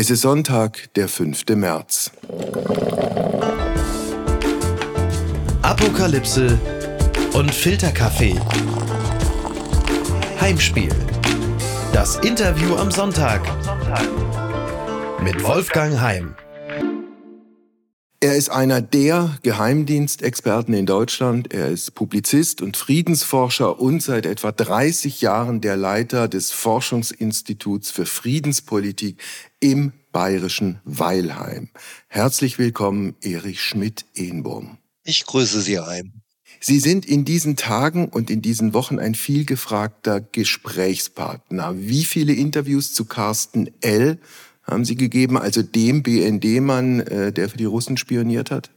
Es ist Sonntag, der 5. März. Apokalypse und Filterkaffee. Heimspiel. Das Interview am Sonntag. Mit Wolfgang Heim. Er ist einer der Geheimdienstexperten in Deutschland. Er ist Publizist und Friedensforscher und seit etwa 30 Jahren der Leiter des Forschungsinstituts für Friedenspolitik im bayerischen Weilheim. Herzlich willkommen, Erich Schmidt-Ehnbaum. Ich grüße Sie heim. Sie sind in diesen Tagen und in diesen Wochen ein vielgefragter Gesprächspartner. Wie viele Interviews zu Carsten L haben Sie gegeben, also dem BND-Mann, äh, der für die Russen spioniert hat?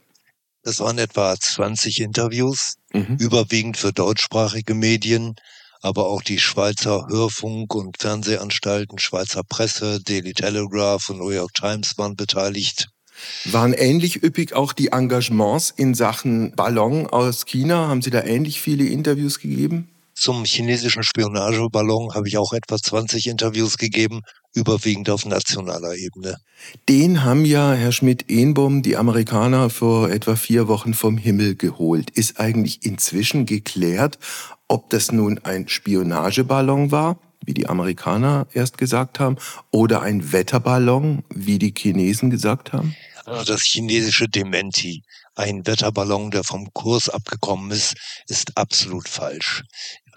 Das waren etwa 20 Interviews, mhm. überwiegend für deutschsprachige Medien, aber auch die Schweizer Hörfunk- und Fernsehanstalten, Schweizer Presse, Daily Telegraph und New York Times waren beteiligt. Waren ähnlich üppig auch die Engagements in Sachen Ballon aus China? Haben Sie da ähnlich viele Interviews gegeben? Zum chinesischen Spionageballon habe ich auch etwa 20 Interviews gegeben, überwiegend auf nationaler Ebene. Den haben ja, Herr Schmidt-Ehnbaum, die Amerikaner vor etwa vier Wochen vom Himmel geholt. Ist eigentlich inzwischen geklärt, ob das nun ein Spionageballon war, wie die Amerikaner erst gesagt haben, oder ein Wetterballon, wie die Chinesen gesagt haben? Also das chinesische Dementi ein Wetterballon, der vom Kurs abgekommen ist, ist absolut falsch.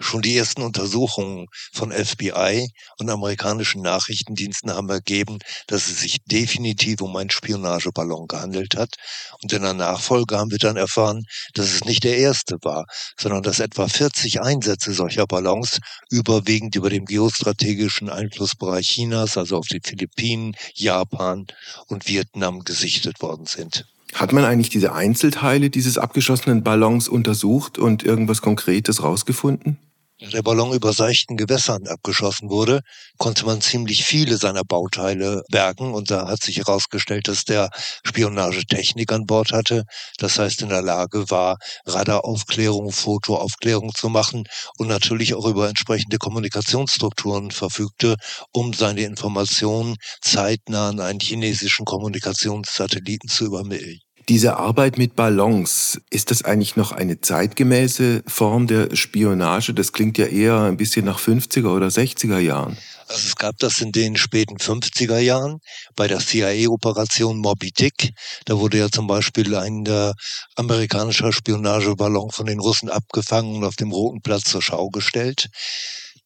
Schon die ersten Untersuchungen von FBI und amerikanischen Nachrichtendiensten haben ergeben, dass es sich definitiv um einen Spionageballon gehandelt hat. Und in der Nachfolge haben wir dann erfahren, dass es nicht der erste war, sondern dass etwa 40 Einsätze solcher Ballons überwiegend über dem geostrategischen Einflussbereich Chinas, also auf die Philippinen, Japan und Vietnam gesichtet worden sind. Hat man eigentlich diese Einzelteile dieses abgeschossenen Ballons untersucht und irgendwas Konkretes rausgefunden? Der Ballon über seichten Gewässern abgeschossen wurde, konnte man ziemlich viele seiner Bauteile bergen und da hat sich herausgestellt, dass der Spionagetechnik an Bord hatte, das heißt in der Lage war, Radaraufklärung, Fotoaufklärung zu machen und natürlich auch über entsprechende Kommunikationsstrukturen verfügte, um seine Informationen zeitnah an einen chinesischen Kommunikationssatelliten zu übermitteln. Diese Arbeit mit Ballons, ist das eigentlich noch eine zeitgemäße Form der Spionage? Das klingt ja eher ein bisschen nach 50er oder 60er Jahren. Also es gab das in den späten 50er Jahren bei der CIA-Operation Moby Dick. Da wurde ja zum Beispiel ein äh, amerikanischer Spionageballon von den Russen abgefangen und auf dem Roten Platz zur Schau gestellt.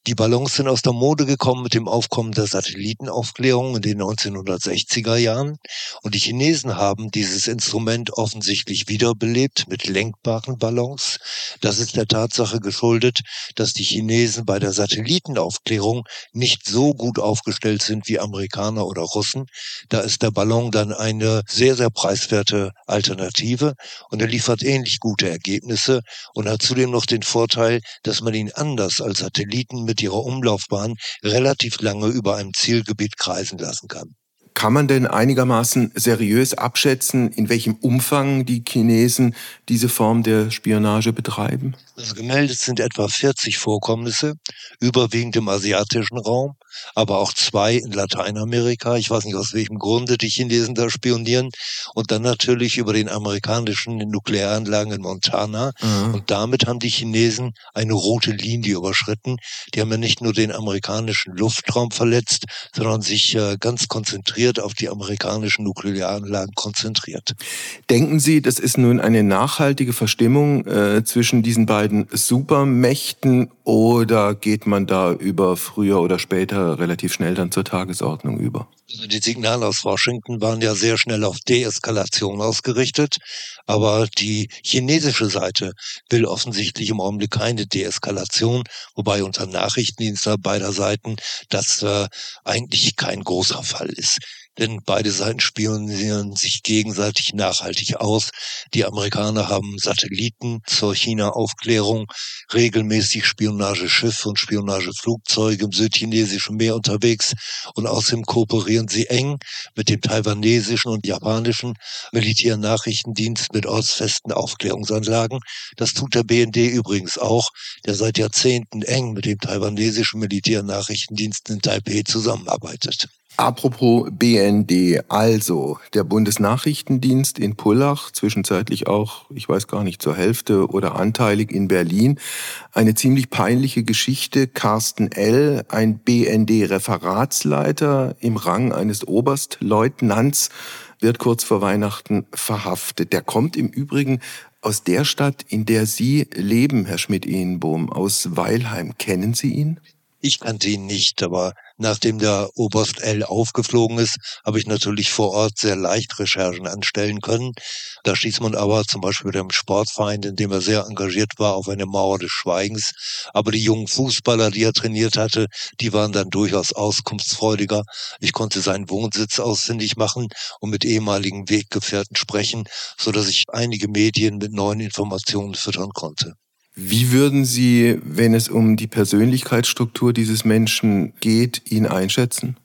Die Ballons sind aus der Mode gekommen mit dem Aufkommen der Satellitenaufklärung in den 1960er Jahren und die Chinesen haben dieses Instrument offensichtlich wiederbelebt mit lenkbaren Ballons. Das ist der Tatsache geschuldet, dass die Chinesen bei der Satellitenaufklärung nicht so gut aufgestellt sind wie Amerikaner oder Russen. Da ist der Ballon dann eine sehr, sehr preiswerte Alternative und er liefert ähnlich gute Ergebnisse und hat zudem noch den Vorteil, dass man ihn anders als Satelliten mit ihrer Umlaufbahn relativ lange über einem Zielgebiet kreisen lassen kann. Kann man denn einigermaßen seriös abschätzen, in welchem Umfang die Chinesen diese Form der Spionage betreiben? Also gemeldet sind etwa 40 Vorkommnisse, überwiegend im asiatischen Raum, aber auch zwei in Lateinamerika. Ich weiß nicht, aus welchem Grunde die Chinesen da spionieren. Und dann natürlich über den amerikanischen Nuklearanlagen in Montana. Mhm. Und damit haben die Chinesen eine rote Linie überschritten. Die haben ja nicht nur den amerikanischen Luftraum verletzt, sondern sich äh, ganz konzentriert auf die amerikanischen Nuklearanlagen konzentriert. Denken Sie, das ist nun eine nachhaltige Verstimmung äh, zwischen diesen beiden beiden Supermächten oder geht man da über früher oder später relativ schnell dann zur Tagesordnung über? Also die Signale aus Washington waren ja sehr schnell auf Deeskalation ausgerichtet, aber die chinesische Seite will offensichtlich im Augenblick keine Deeskalation, wobei unter Nachrichtendiensten beider Seiten das äh, eigentlich kein großer Fall ist denn beide Seiten spionieren sich gegenseitig nachhaltig aus. Die Amerikaner haben Satelliten zur China-Aufklärung, regelmäßig Spionageschiffe und Spionageflugzeuge im südchinesischen Meer unterwegs und außerdem kooperieren sie eng mit dem taiwanesischen und japanischen Militärnachrichtendienst mit ortsfesten Aufklärungsanlagen. Das tut der BND übrigens auch, der seit Jahrzehnten eng mit dem taiwanesischen Militärnachrichtendienst in Taipei zusammenarbeitet. Apropos BND, also der Bundesnachrichtendienst in Pullach, zwischenzeitlich auch, ich weiß gar nicht, zur Hälfte oder anteilig in Berlin. Eine ziemlich peinliche Geschichte. Carsten L., ein BND-Referatsleiter im Rang eines Oberstleutnants, wird kurz vor Weihnachten verhaftet. Der kommt im Übrigen aus der Stadt, in der Sie leben, Herr Schmidt-Ehenbohm, aus Weilheim. Kennen Sie ihn? Ich kannte ihn nicht, aber nachdem der Oberst L aufgeflogen ist, habe ich natürlich vor Ort sehr leicht Recherchen anstellen können. Da stieß man aber zum Beispiel mit dem Sportverein, in dem er sehr engagiert war, auf eine Mauer des Schweigens. Aber die jungen Fußballer, die er trainiert hatte, die waren dann durchaus auskunftsfreudiger. Ich konnte seinen Wohnsitz ausfindig machen und mit ehemaligen Weggefährten sprechen, so dass ich einige Medien mit neuen Informationen füttern konnte. Wie würden Sie, wenn es um die Persönlichkeitsstruktur dieses Menschen geht, ihn einschätzen?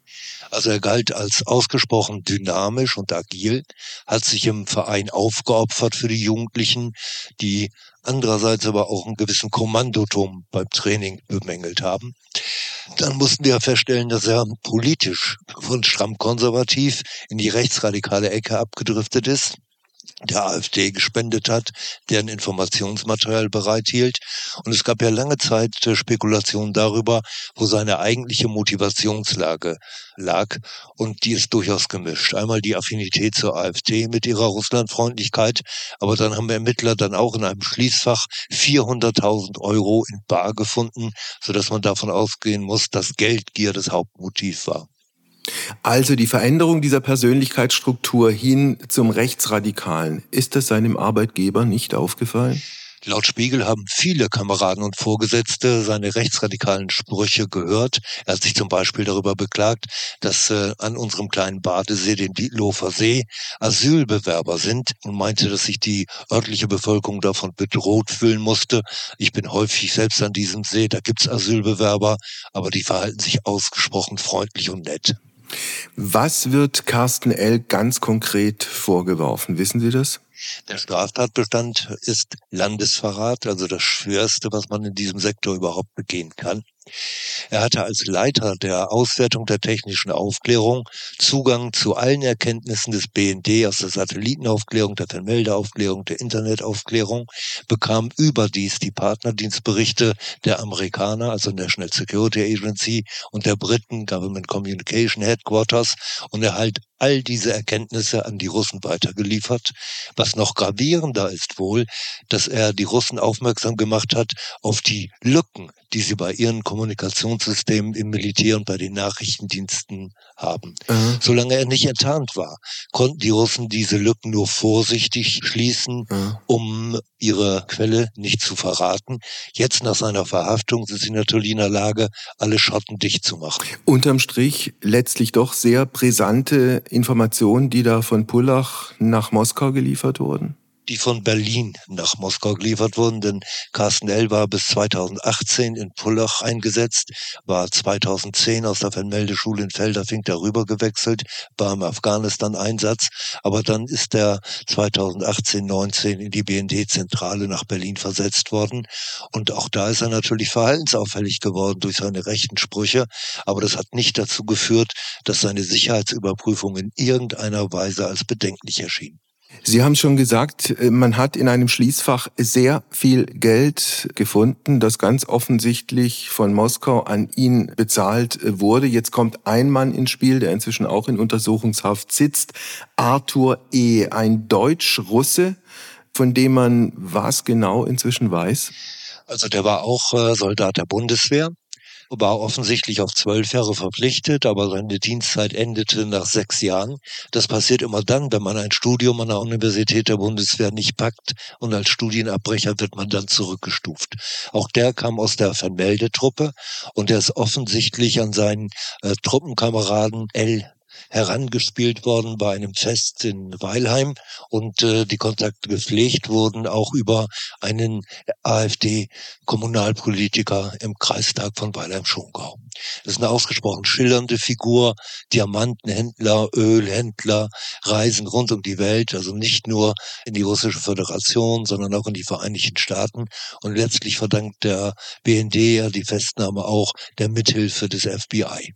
Also er galt als ausgesprochen dynamisch und agil, hat sich im Verein aufgeopfert für die Jugendlichen, die andererseits aber auch einen gewissen Kommandotum beim Training bemängelt haben. Dann mussten wir feststellen, dass er politisch von stramm konservativ in die rechtsradikale Ecke abgedriftet ist der AfD gespendet hat, deren Informationsmaterial bereithielt. Und es gab ja lange Zeit äh, Spekulationen darüber, wo seine eigentliche Motivationslage lag. Und die ist durchaus gemischt. Einmal die Affinität zur AfD mit ihrer Russlandfreundlichkeit, aber dann haben Ermittler dann auch in einem Schließfach 400.000 Euro in Bar gefunden, sodass man davon ausgehen muss, dass Geldgier das Hauptmotiv war. Also die Veränderung dieser Persönlichkeitsstruktur hin zum Rechtsradikalen, ist das seinem Arbeitgeber nicht aufgefallen? Laut Spiegel haben viele Kameraden und Vorgesetzte seine rechtsradikalen Sprüche gehört. Er hat sich zum Beispiel darüber beklagt, dass äh, an unserem kleinen Badesee, dem Dietlofer See, Asylbewerber sind und meinte, dass sich die örtliche Bevölkerung davon bedroht fühlen musste. Ich bin häufig selbst an diesem See, da gibt's Asylbewerber, aber die verhalten sich ausgesprochen freundlich und nett. Was wird Carsten L. ganz konkret vorgeworfen? Wissen Sie das? Der Straftatbestand ist Landesverrat, also das Schwerste, was man in diesem Sektor überhaupt begehen kann. Er hatte als Leiter der Auswertung der technischen Aufklärung Zugang zu allen Erkenntnissen des BND aus der Satellitenaufklärung, der Vermeldeaufklärung, der Internetaufklärung, bekam überdies die Partnerdienstberichte der Amerikaner, also National Security Agency und der Briten Government Communication Headquarters und erhalt all diese Erkenntnisse an die Russen weitergeliefert. Was noch gravierender ist wohl, dass er die Russen aufmerksam gemacht hat auf die Lücken, die sie bei ihren Kommunikationssystemen im Militär und bei den Nachrichtendiensten haben. Mhm. Solange er nicht enttarnt war, konnten die Russen diese Lücken nur vorsichtig schließen, mhm. um ihre Quelle nicht zu verraten. Jetzt nach seiner Verhaftung sind sie natürlich in der Lage, alle Schotten dicht zu machen. Unterm Strich letztlich doch sehr brisante Informationen, die da von Pullach nach Moskau geliefert wurden die von Berlin nach Moskau geliefert wurden, denn Carsten L. war bis 2018 in Pullach eingesetzt, war 2010 aus der Vermeldeschule in Felderfing darüber gewechselt, war im Afghanistan-Einsatz, aber dann ist er 2018, 19 in die BND-Zentrale nach Berlin versetzt worden und auch da ist er natürlich verhaltensauffällig geworden durch seine rechten Sprüche, aber das hat nicht dazu geführt, dass seine Sicherheitsüberprüfung in irgendeiner Weise als bedenklich erschien. Sie haben schon gesagt, äh, man hat in einem Schließfach sehr viel Geld gefunden, das ganz offensichtlich von Moskau an ihn bezahlt äh, wurde. Jetzt kommt ein Mann ins Spiel, der inzwischen auch in Untersuchungshaft sitzt, Arthur E., ein Deutsch-Russe, von dem man was genau inzwischen weiß. Also der war auch äh, Soldat der Bundeswehr, war offensichtlich auf zwölf Jahre verpflichtet, aber seine Dienstzeit endete nach sechs Jahren. Das passiert immer dann, wenn man ein Studium an der Universität der Bundeswehr nicht packt und als Studienabbrecher wird man dann zurückgestuft. Auch der kam aus der Vermeldetruppe und er ist offensichtlich an seinen äh, Truppenkameraden L herangespielt worden bei einem Fest in Weilheim und äh, die Kontakte gepflegt wurden auch über einen AfD-Kommunalpolitiker im Kreistag von Weilheim-Schongau. Das ist eine ausgesprochen schillernde Figur, Diamantenhändler, Ölhändler, reisen rund um die Welt, also nicht nur in die Russische Föderation, sondern auch in die Vereinigten Staaten. Und letztlich verdankt der BND ja die Festnahme auch der Mithilfe des FBI.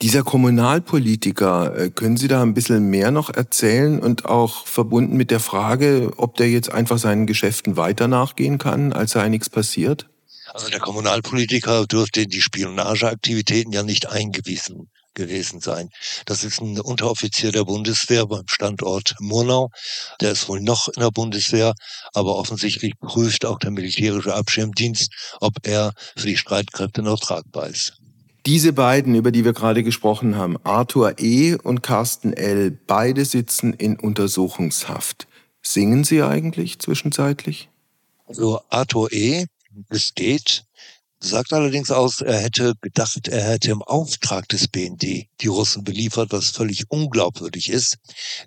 Dieser Kommunalpolitiker, äh, können Sie da ein bisschen mehr noch erzählen und auch verbunden mit der Frage, ob der jetzt einfach seinen Geschäften weiter nachgehen kann, als sei nichts passiert? Also der Kommunalpolitiker dürfte in die Spionageaktivitäten ja nicht eingewiesen gewesen sein. Das ist ein Unteroffizier der Bundeswehr beim Standort Murnau. Der ist wohl noch in der Bundeswehr, aber offensichtlich prüft auch der militärische Abschirmdienst, ob er für die Streitkräfte noch tragbar ist. Diese beiden, über die wir gerade gesprochen haben, Arthur E. und Carsten L., beide sitzen in Untersuchungshaft. Singen sie eigentlich zwischenzeitlich? Also Arthur E. besteht, sagt allerdings aus, er hätte gedacht, er hätte im Auftrag des BND die Russen beliefert, was völlig unglaubwürdig ist.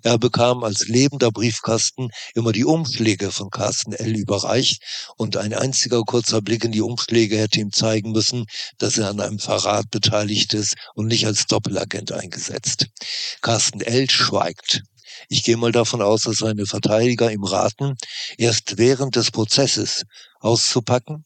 Er bekam als lebender Briefkasten immer die Umschläge von Carsten L. überreicht und ein einziger kurzer Blick in die Umschläge hätte ihm zeigen müssen, dass er an einem Verrat beteiligt ist und nicht als Doppelagent eingesetzt. Carsten L. schweigt. Ich gehe mal davon aus, dass seine Verteidiger ihm raten, erst während des Prozesses auszupacken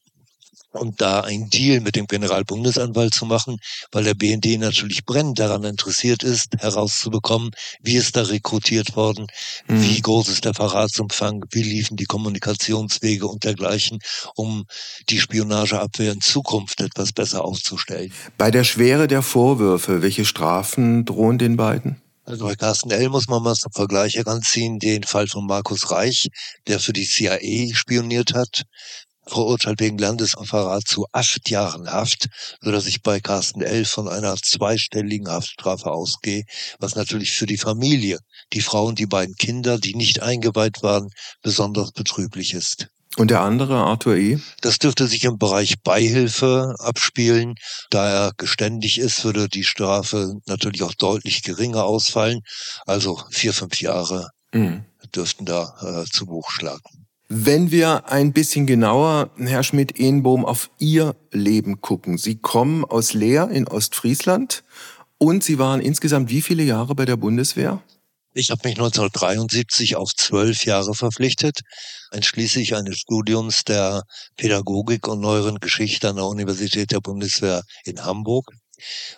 und da einen Deal mit dem Generalbundesanwalt zu machen, weil der BND natürlich brennend daran interessiert ist, herauszubekommen, wie ist da rekrutiert worden, mhm. wie groß ist der Verratsumfang, wie liefen die Kommunikationswege und dergleichen, um die Spionageabwehr in Zukunft etwas besser aufzustellen. Bei der Schwere der Vorwürfe, welche Strafen drohen den beiden? Also bei Carsten L. muss man mal zum Vergleich heranziehen, den Fall von Markus Reich, der für die CIA spioniert hat, verurteilt wegen Landesverrat zu acht Jahren Haft, so dass ich bei Carsten L. von einer zweistelligen Haftstrafe ausgehe, was natürlich für die Familie, die Frau und die beiden Kinder, die nicht eingeweiht waren, besonders betrüblich ist. Und der andere, Arthur E.? Das dürfte sich im Bereich Beihilfe abspielen. Da er geständig ist, würde die Strafe natürlich auch deutlich geringer ausfallen. Also vier, fünf Jahre mhm. dürften da äh, zu Buch schlagen. Wenn wir ein bisschen genauer, Herr Schmidt-Ehnbohm, auf Ihr Leben gucken. Sie kommen aus Leer in Ostfriesland und Sie waren insgesamt wie viele Jahre bei der Bundeswehr? Ich habe mich 1973 auf zwölf Jahre verpflichtet, einschließlich eines Studiums der Pädagogik und neueren Geschichte an der Universität der Bundeswehr in Hamburg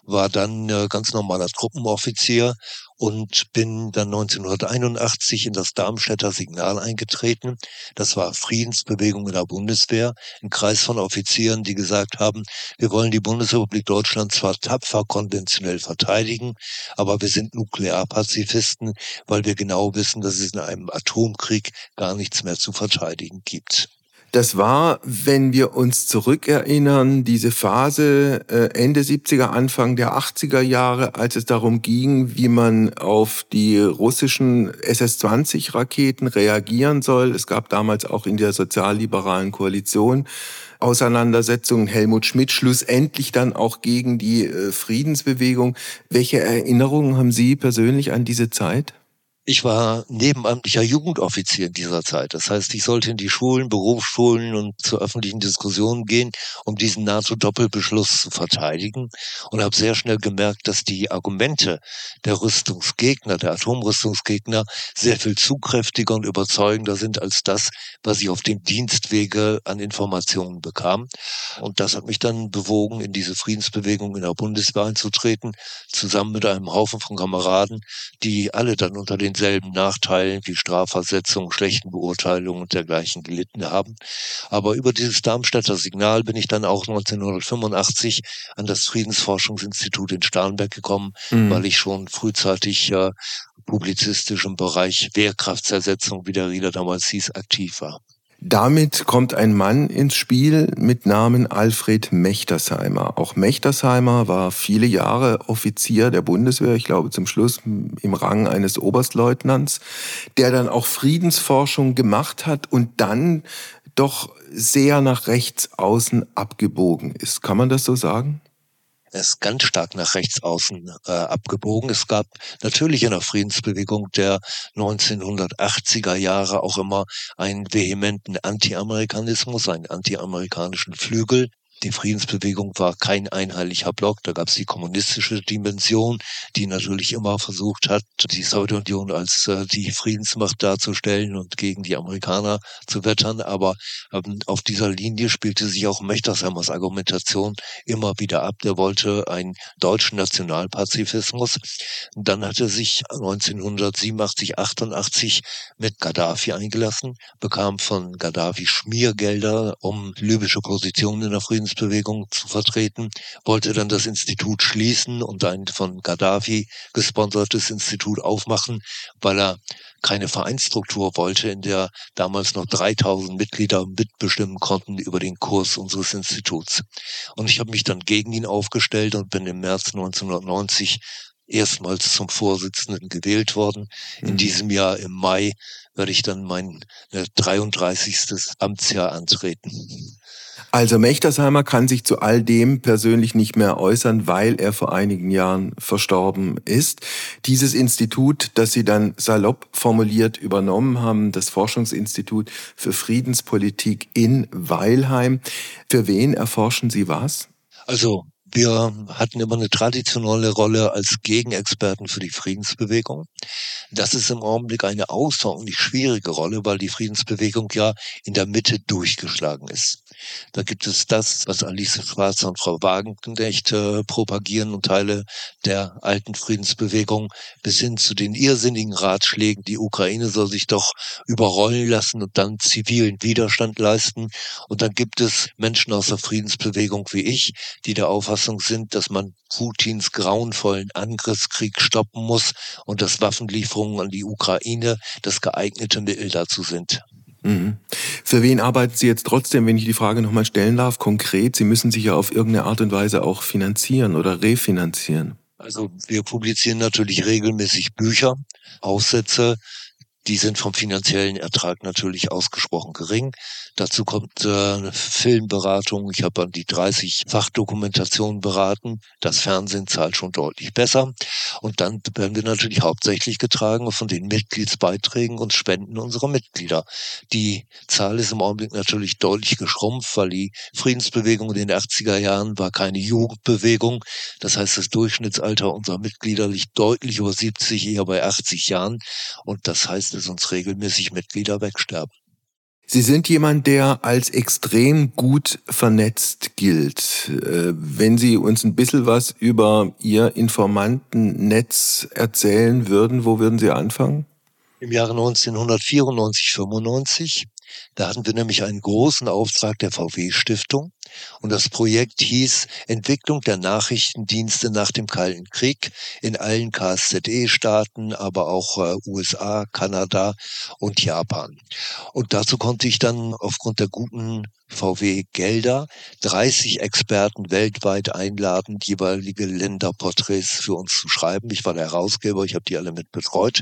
war dann äh, ganz normaler Truppenoffizier und bin dann 1981 in das Darmstädter Signal eingetreten. Das war Friedensbewegung in der Bundeswehr, ein Kreis von Offizieren, die gesagt haben, wir wollen die Bundesrepublik Deutschland zwar tapfer konventionell verteidigen, aber wir sind Nuklearpazifisten, weil wir genau wissen, dass es in einem Atomkrieg gar nichts mehr zu verteidigen gibt. Das war, wenn wir uns zurückerinnern, diese Phase äh, Ende 70er, Anfang der 80er Jahre, als es darum ging, wie man auf die russischen SS-20-Raketen reagieren soll. Es gab damals auch in der sozialliberalen Koalition Auseinandersetzungen. Helmut Schmidt schlussendlich dann auch gegen die äh, Friedensbewegung. Welche Erinnerungen haben Sie persönlich an diese Zeit? Ich war nebenamtlicher Jugendoffizier in dieser Zeit. Das heißt, ich sollte in die Schulen, Berufsschulen und zur öffentlichen Diskussion gehen, um diesen NATO-Doppelbeschluss zu verteidigen und habe sehr schnell gemerkt, dass die Argumente der Rüstungsgegner, der Atomrüstungsgegner, sehr viel zugkräftiger und überzeugender sind als das, was ich auf dem Dienstwege an Informationen bekam. Und das hat mich dann bewogen, in diese Friedensbewegung in der Bundeswehr einzutreten, zusammen mit einem Haufen von Kameraden, die alle dann unter den denselben Nachteilen wie Strafversetzung, schlechten Beurteilungen und dergleichen gelitten haben. Aber über dieses Darmstädter Signal bin ich dann auch 1985 an das Friedensforschungsinstitut in Starnberg gekommen, mhm. weil ich schon frühzeitig äh, publizistisch im Bereich Wehrkraftzersetzung, wie der Rieder damals hieß, aktiv war. Damit kommt ein Mann ins Spiel mit Namen Alfred Mechtersheimer. Auch Mechtersheimer war viele Jahre Offizier der Bundeswehr, ich glaube zum Schluss im Rang eines Oberstleutnants, der dann auch Friedensforschung gemacht hat und dann doch sehr nach rechts außen abgebogen ist. Kann man das so sagen? Er ist ganz stark nach rechts außen äh, abgebogen. Es gab natürlich in der Friedensbewegung der 1980er Jahre auch immer einen vehementen Anti-Amerikanismus, einen anti-amerikanischen Flügel. Die Friedensbewegung war kein einheitlicher Block. Da gab es die kommunistische Dimension, die natürlich immer versucht hat, die Sowjetunion als äh, die Friedensmacht darzustellen und gegen die Amerikaner zu wettern. Aber ähm, auf dieser Linie spielte sich auch Mechtersheimer Argumentation immer wieder ab. Der wollte einen deutschen Nationalpazifismus. Dann hat er sich 1987, 88 mit Gaddafi eingelassen, bekam von Gaddafi Schmiergelder, um libysche Positionen in der Friedensbewegung zu vertreten, wollte dann das Institut schließen und ein von Gaddafi gesponsertes Institut aufmachen, weil er keine Vereinsstruktur wollte, in der damals noch 3000 Mitglieder mitbestimmen konnten über den Kurs unseres Instituts. Und ich habe mich dann gegen ihn aufgestellt und bin im März 1990 erstmals zum Vorsitzenden gewählt worden. In mhm. diesem Jahr im Mai werde ich dann mein 33. Äh, Amtsjahr antreten. Also Mechtersheimer kann sich zu all dem persönlich nicht mehr äußern, weil er vor einigen Jahren verstorben ist. Dieses Institut, das Sie dann salopp formuliert übernommen haben, das Forschungsinstitut für Friedenspolitik in Weilheim. Für wen erforschen Sie was? Also wir hatten immer eine traditionelle Rolle als Gegenexperten für die Friedensbewegung. Das ist im Augenblick eine außerordentlich schwierige Rolle, weil die Friedensbewegung ja in der Mitte durchgeschlagen ist. Da gibt es das, was Alice Schwarzer und Frau Wagenknecht äh, propagieren und Teile der alten Friedensbewegung bis hin zu den irrsinnigen Ratschlägen, die Ukraine soll sich doch überrollen lassen und dann zivilen Widerstand leisten. Und dann gibt es Menschen aus der Friedensbewegung wie ich, die der Auffassung sind, dass man Putins grauenvollen Angriffskrieg stoppen muss und dass Waffenlieferungen an die Ukraine das geeignete Mittel dazu sind. Mhm. Für wen arbeiten Sie jetzt trotzdem, wenn ich die Frage nochmal stellen darf, konkret? Sie müssen sich ja auf irgendeine Art und Weise auch finanzieren oder refinanzieren. Also wir publizieren natürlich regelmäßig Bücher, Aufsätze, die sind vom finanziellen Ertrag natürlich ausgesprochen gering. Dazu kommt äh, Filmberatung. Ich habe an die 30 Fachdokumentationen beraten. Das Fernsehen zahlt schon deutlich besser. Und dann werden wir natürlich hauptsächlich getragen von den Mitgliedsbeiträgen und Spenden unserer Mitglieder. Die Zahl ist im Augenblick natürlich deutlich geschrumpft, weil die Friedensbewegung in den 80er Jahren war keine Jugendbewegung. Das heißt, das Durchschnittsalter unserer Mitglieder liegt deutlich über 70, eher bei 80 Jahren. Und das heißt, dass uns regelmäßig Mitglieder wegsterben. Sie sind jemand, der als extrem gut vernetzt gilt. Äh, wenn Sie uns ein bisschen was über Ihr Informantennetz erzählen würden, wo würden Sie anfangen? Im Jahre 1994, 95 da hatten wir nämlich einen großen Auftrag der VW-Stiftung und das Projekt hieß Entwicklung der Nachrichtendienste nach dem Kalten Krieg in allen KSZE-Staaten, aber auch äh, USA, Kanada und Japan. Und dazu konnte ich dann aufgrund der guten VW Gelder 30 Experten weltweit einladen, jeweilige Länderporträts für uns zu schreiben. Ich war der Herausgeber, ich habe die alle mit betreut.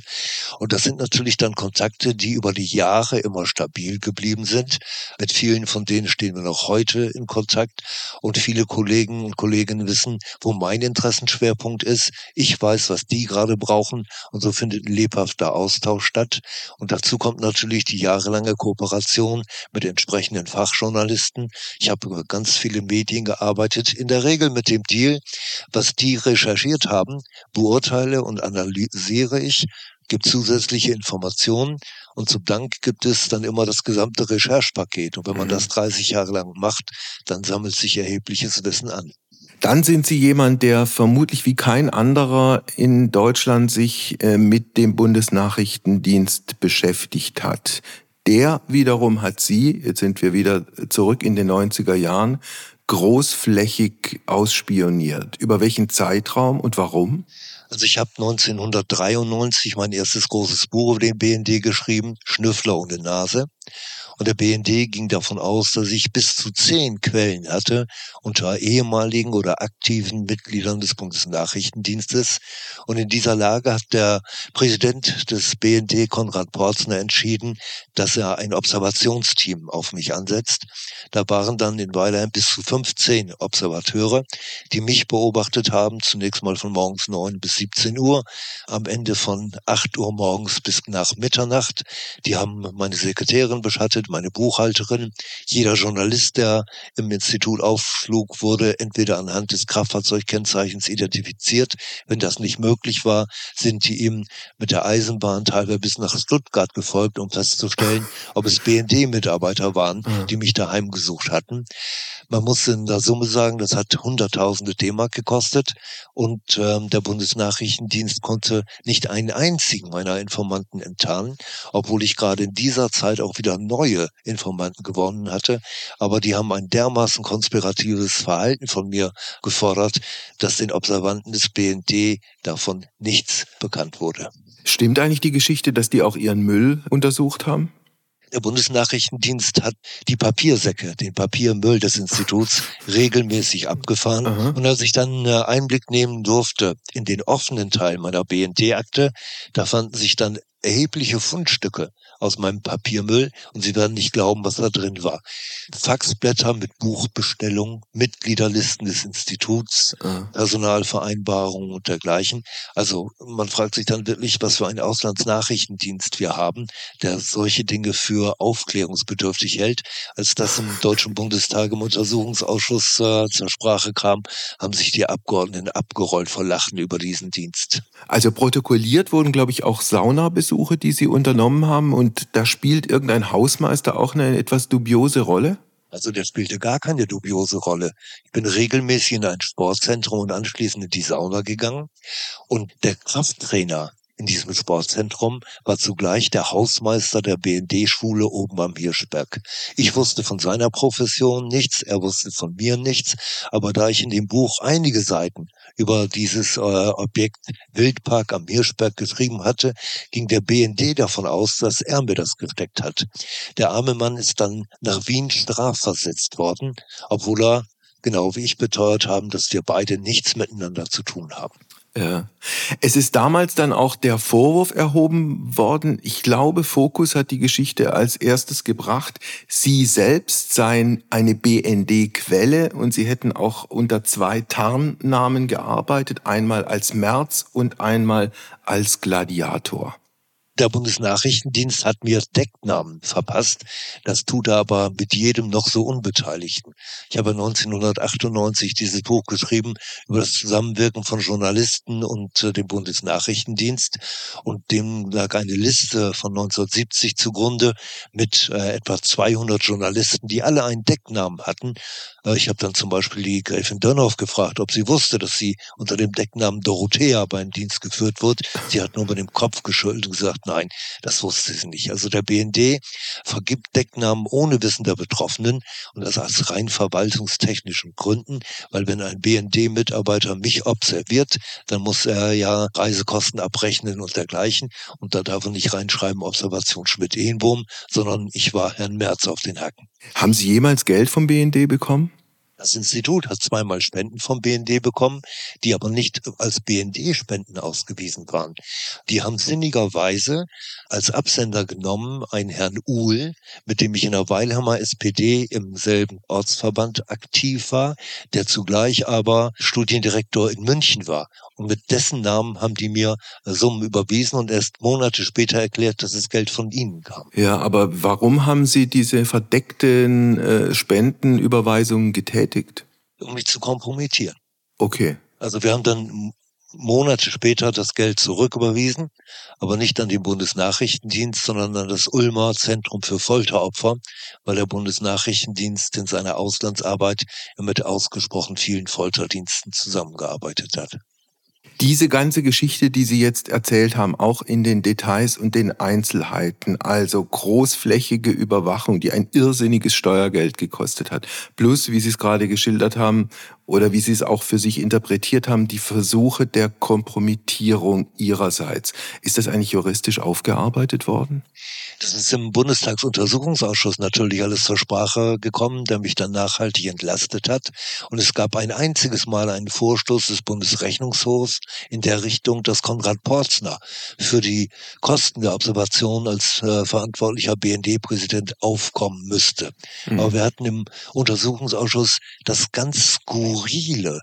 Und das sind natürlich dann Kontakte, die über die Jahre immer stabil geblieben sind. Mit vielen von denen stehen wir noch heute in Kontakt. Und viele Kollegen und Kolleginnen wissen, wo mein Interessenschwerpunkt ist. Ich weiß, was die gerade brauchen. Und so findet ein lebhafter Austausch statt. Und dazu kommt natürlich die jahrelange Kooperation mit entsprechenden Fachjournalisten Journalisten. Ich habe über ganz viele Medien gearbeitet, in der Regel mit dem Deal, was die recherchiert haben, beurteile und analysiere ich, gibt zusätzliche Informationen und zum Dank gibt es dann immer das gesamte Recherchepaket. Und wenn man das 30 mhm. Jahre lang macht, dann sammelt sich erhebliches Wissen an. Dann sind Sie jemand, der vermutlich wie kein anderer in Deutschland sich äh, mit dem Bundesnachrichtendienst beschäftigt hat. Der wiederum hat sie, jetzt sind wir wieder zurück in den 90er Jahren, großflächig ausspioniert. Über welchen Zeitraum und warum? Also ich habe 1993 mein erstes großes Buch über den BND geschrieben, Schnüffler ohne Nase. Und der BND ging davon aus, dass ich bis zu zehn Quellen hatte unter ehemaligen oder aktiven Mitgliedern des Bundesnachrichtendienstes. Und in dieser Lage hat der Präsident des BND, Konrad Porzner, entschieden, dass er ein Observationsteam auf mich ansetzt. Da waren dann in Weilheim bis zu 15 Observateure, die mich beobachtet haben, zunächst mal von morgens neun bis 17 Uhr, am Ende von 8 Uhr morgens bis nach Mitternacht. Die haben meine Sekretärin beschattet, meine Buchhalterin. Jeder Journalist, der im Institut aufflug, wurde entweder anhand des Kraftfahrzeugkennzeichens identifiziert. Wenn das nicht möglich war, sind die ihm mit der Eisenbahn teilweise bis nach Stuttgart gefolgt, um festzustellen, ob es BND-Mitarbeiter waren, die mich daheim gesucht hatten. Man muss in der Summe sagen, das hat hunderttausende D-Mark gekostet und ähm, der Bundesnachrichtendienst konnte nicht einen einzigen meiner Informanten enttarnen, obwohl ich gerade in dieser Zeit auch wieder neue Informanten gewonnen hatte. Aber die haben ein dermaßen konspiratives Verhalten von mir gefordert, dass den Observanten des BND davon nichts bekannt wurde. Stimmt eigentlich die Geschichte, dass die auch ihren Müll untersucht haben? Der Bundesnachrichtendienst hat die Papiersäcke, den Papiermüll des Instituts regelmäßig abgefahren. Aha. Und als ich dann äh, Einblick nehmen durfte in den offenen Teil meiner BND-Akte, da fanden sich dann erhebliche Fundstücke aus meinem Papiermüll und Sie werden nicht glauben, was da drin war. Faxblätter mit Buchbestellungen, Mitgliederlisten des Instituts, ah. Personalvereinbarungen und dergleichen. Also man fragt sich dann wirklich, was für einen Auslandsnachrichtendienst wir haben, der solche Dinge für aufklärungsbedürftig hält. Als das im Deutschen Bundestag im Untersuchungsausschuss äh, zur Sprache kam, haben sich die Abgeordneten abgerollt vor Lachen über diesen Dienst. Also protokolliert wurden, glaube ich, auch Saunabesuche, die Sie unternommen haben und und da spielt irgendein Hausmeister auch eine etwas dubiose Rolle? Also der spielte gar keine dubiose Rolle. Ich bin regelmäßig in ein Sportzentrum und anschließend in die Sauna gegangen. Und der Krafttrainer in diesem Sportzentrum war zugleich der Hausmeister der BND-Schule oben am Hirschberg. Ich wusste von seiner Profession nichts, er wusste von mir nichts, aber da ich in dem Buch einige Seiten über dieses äh, Objekt Wildpark am Hirschberg geschrieben hatte, ging der BND davon aus, dass er mir das gesteckt hat. Der arme Mann ist dann nach Wien strafversetzt worden, obwohl er genau wie ich beteuert haben, dass wir beide nichts miteinander zu tun haben. Ja. Es ist damals dann auch der Vorwurf erhoben worden. Ich glaube, Focus hat die Geschichte als erstes gebracht. Sie selbst seien eine BND-Quelle und sie hätten auch unter zwei Tarnnamen gearbeitet. Einmal als Merz und einmal als Gladiator. Der Bundesnachrichtendienst hat mir Decknamen verpasst. Das tut er aber mit jedem noch so Unbeteiligten. Ich habe 1998 dieses Buch geschrieben über das Zusammenwirken von Journalisten und äh, dem Bundesnachrichtendienst und dem lag eine Liste von 1970 zugrunde mit äh, etwa 200 Journalisten, die alle einen Decknamen hatten. Äh, ich habe dann zum Beispiel die Gräfin Dönhoff gefragt, ob sie wusste, dass sie unter dem Decknamen Dorothea beim Dienst geführt wird. Sie hat nur mit dem Kopf geschüttelt und gesagt, Nein, das wusste sie nicht. Also der BND vergibt Decknamen ohne Wissen der Betroffenen und das aus rein verwaltungstechnischen Gründen, weil wenn ein BND-Mitarbeiter mich observiert, dann muss er ja Reisekosten abrechnen und dergleichen und da darf er nicht reinschreiben Observation Schmidt-Ehenbohm, sondern ich war Herrn Merz auf den Hacken. Haben Sie jemals Geld vom BND bekommen? Das Institut hat zweimal Spenden vom BND bekommen, die aber nicht als BND-Spenden ausgewiesen waren. Die haben sinnigerweise als Absender genommen einen Herrn Uhl, mit dem ich in der Weilhammer SPD im selben Ortsverband aktiv war, der zugleich aber Studiendirektor in München war. Und mit dessen Namen haben die mir Summen überwiesen und erst Monate später erklärt, dass es Geld von ihnen kam. Ja, aber warum haben Sie diese verdeckten äh, Spendenüberweisungen getätigt? Um mich zu kompromittieren. Okay. Also wir haben dann Monate später das Geld zurücküberwiesen, aber nicht an den Bundesnachrichtendienst, sondern an das Ulmer Zentrum für Folteropfer, weil der Bundesnachrichtendienst in seiner Auslandsarbeit mit ausgesprochen vielen Folterdiensten zusammengearbeitet hat. Diese ganze Geschichte, die Sie jetzt erzählt haben, auch in den Details und den Einzelheiten, also großflächige Überwachung, die ein irrsinniges Steuergeld gekostet hat, plus, wie Sie es gerade geschildert haben, oder wie Sie es auch für sich interpretiert haben, die Versuche der Kompromittierung Ihrerseits. Ist das eigentlich juristisch aufgearbeitet worden? Das ist im Bundestagsuntersuchungsausschuss natürlich alles zur Sprache gekommen, der mich dann nachhaltig entlastet hat. Und es gab ein einziges Mal einen Vorstoß des Bundesrechnungshofs in der Richtung, dass Konrad Porzner für die Kosten der Observation als äh, verantwortlicher BND-Präsident aufkommen müsste. Mhm. Aber wir hatten im Untersuchungsausschuss das ganz skurrile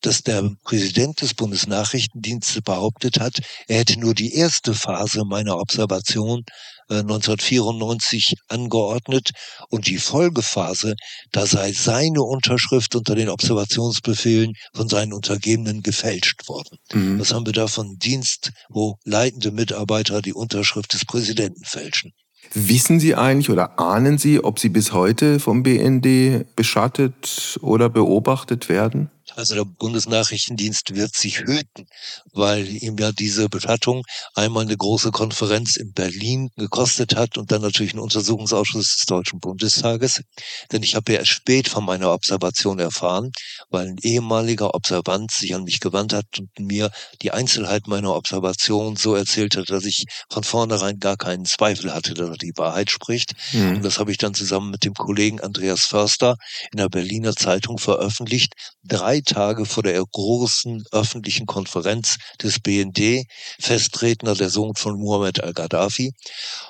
dass der Präsident des Bundesnachrichtendienstes behauptet hat, er hätte nur die erste Phase meiner Observation 1994 äh, angeordnet und die Folgephase, da sei seine Unterschrift unter den Observationsbefehlen von seinen Untergebenen gefälscht worden. Mhm. Was haben wir da von Dienst, wo leitende Mitarbeiter die Unterschrift des Präsidenten fälschen? Wissen Sie eigentlich oder ahnen Sie, ob Sie bis heute vom BND beschattet oder beobachtet werden? Also der Bundesnachrichtendienst wird sich hüten, weil ihm ja diese Bestattung einmal eine große Konferenz in Berlin gekostet hat und dann natürlich einen Untersuchungsausschuss des Deutschen Bundestages. Denn ich habe ja erst spät von meiner Observation erfahren, weil ein ehemaliger Observant sich an mich gewandt hat und mir die Einzelheit meiner Observation so erzählt hat, dass ich von vornherein gar keinen Zweifel hatte, dass er die Wahrheit spricht. Mhm. Und das habe ich dann zusammen mit dem Kollegen Andreas Förster in der Berliner Zeitung veröffentlicht. Drei Tage vor der großen öffentlichen Konferenz des BND, Festredner der Sohn von Muhammad al-Gaddafi.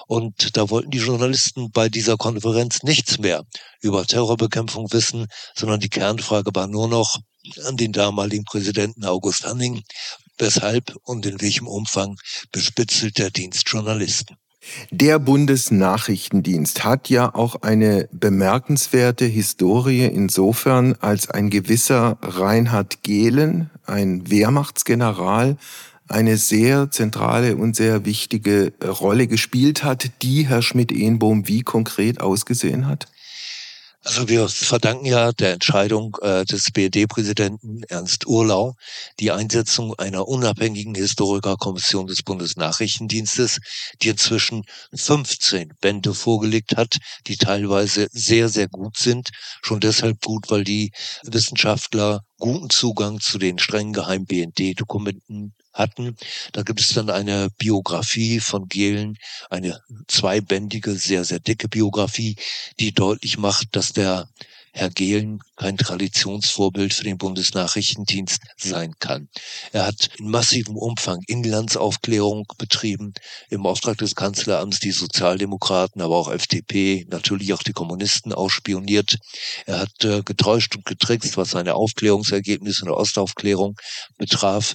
Und da wollten die Journalisten bei dieser Konferenz nichts mehr über Terrorbekämpfung wissen, sondern die Kernfrage war nur noch an den damaligen Präsidenten August Hanning, weshalb und in welchem Umfang bespitzelt der Dienst Journalisten. Der Bundesnachrichtendienst hat ja auch eine bemerkenswerte Historie insofern, als ein gewisser Reinhard Gehlen, ein Wehrmachtsgeneral, eine sehr zentrale und sehr wichtige Rolle gespielt hat, die Herr Schmidt-Ehnbohm wie konkret ausgesehen hat? Also wir verdanken ja der Entscheidung äh, des BRD-Präsidenten Ernst Urlau die Einsetzung einer unabhängigen Historikerkommission des Bundesnachrichtendienstes, die inzwischen 15 Bände vorgelegt hat, die teilweise sehr, sehr gut sind. Schon deshalb gut, weil die Wissenschaftler guten Zugang zu den streng geheimen BND-Dokumenten hatten. Da gibt es dann eine Biografie von Gehlen, eine zweibändige, sehr, sehr dicke Biografie, die deutlich macht, dass der Herr Gehlen kein Traditionsvorbild für den Bundesnachrichtendienst sein kann. Er hat in massivem Umfang Inlandsaufklärung betrieben, im Auftrag des Kanzleramts die Sozialdemokraten, aber auch FDP, natürlich auch die Kommunisten ausspioniert. Er hat äh, getäuscht und getrickst, was seine Aufklärungsergebnisse in der Ostaufklärung betraf.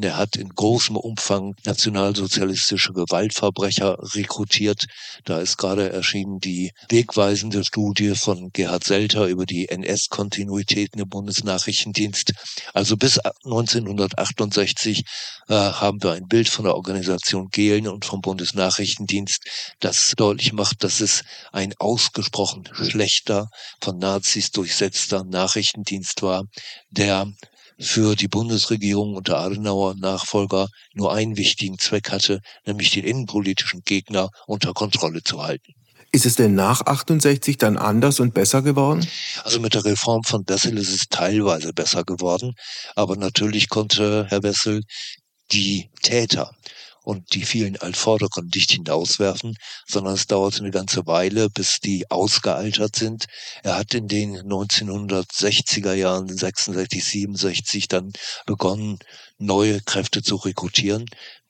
Er hat in großem Umfang nationalsozialistische Gewaltverbrecher rekrutiert. Da ist gerade erschienen die wegweisende Studie von Gerhard Selter über die NS-Kontinuitäten im Bundesnachrichtendienst. Also bis 1968 äh, haben wir ein Bild von der Organisation Gehlen und vom Bundesnachrichtendienst, das deutlich macht, dass es ein ausgesprochen schlechter, von Nazis durchsetzter Nachrichtendienst war, der für die Bundesregierung unter Adenauer Nachfolger nur einen wichtigen Zweck hatte, nämlich den innenpolitischen Gegner unter Kontrolle zu halten. Ist es denn nach 68 dann anders und besser geworden? Also mit der Reform von Bessel ist es teilweise besser geworden. Aber natürlich konnte Herr Bessel die Täter und die vielen Altvorderen nicht hinauswerfen, sondern es dauerte eine ganze Weile, bis die ausgealtert sind. Er hat in den 1960er Jahren, 66, 67 dann begonnen, neue Kräfte zu rekrutieren.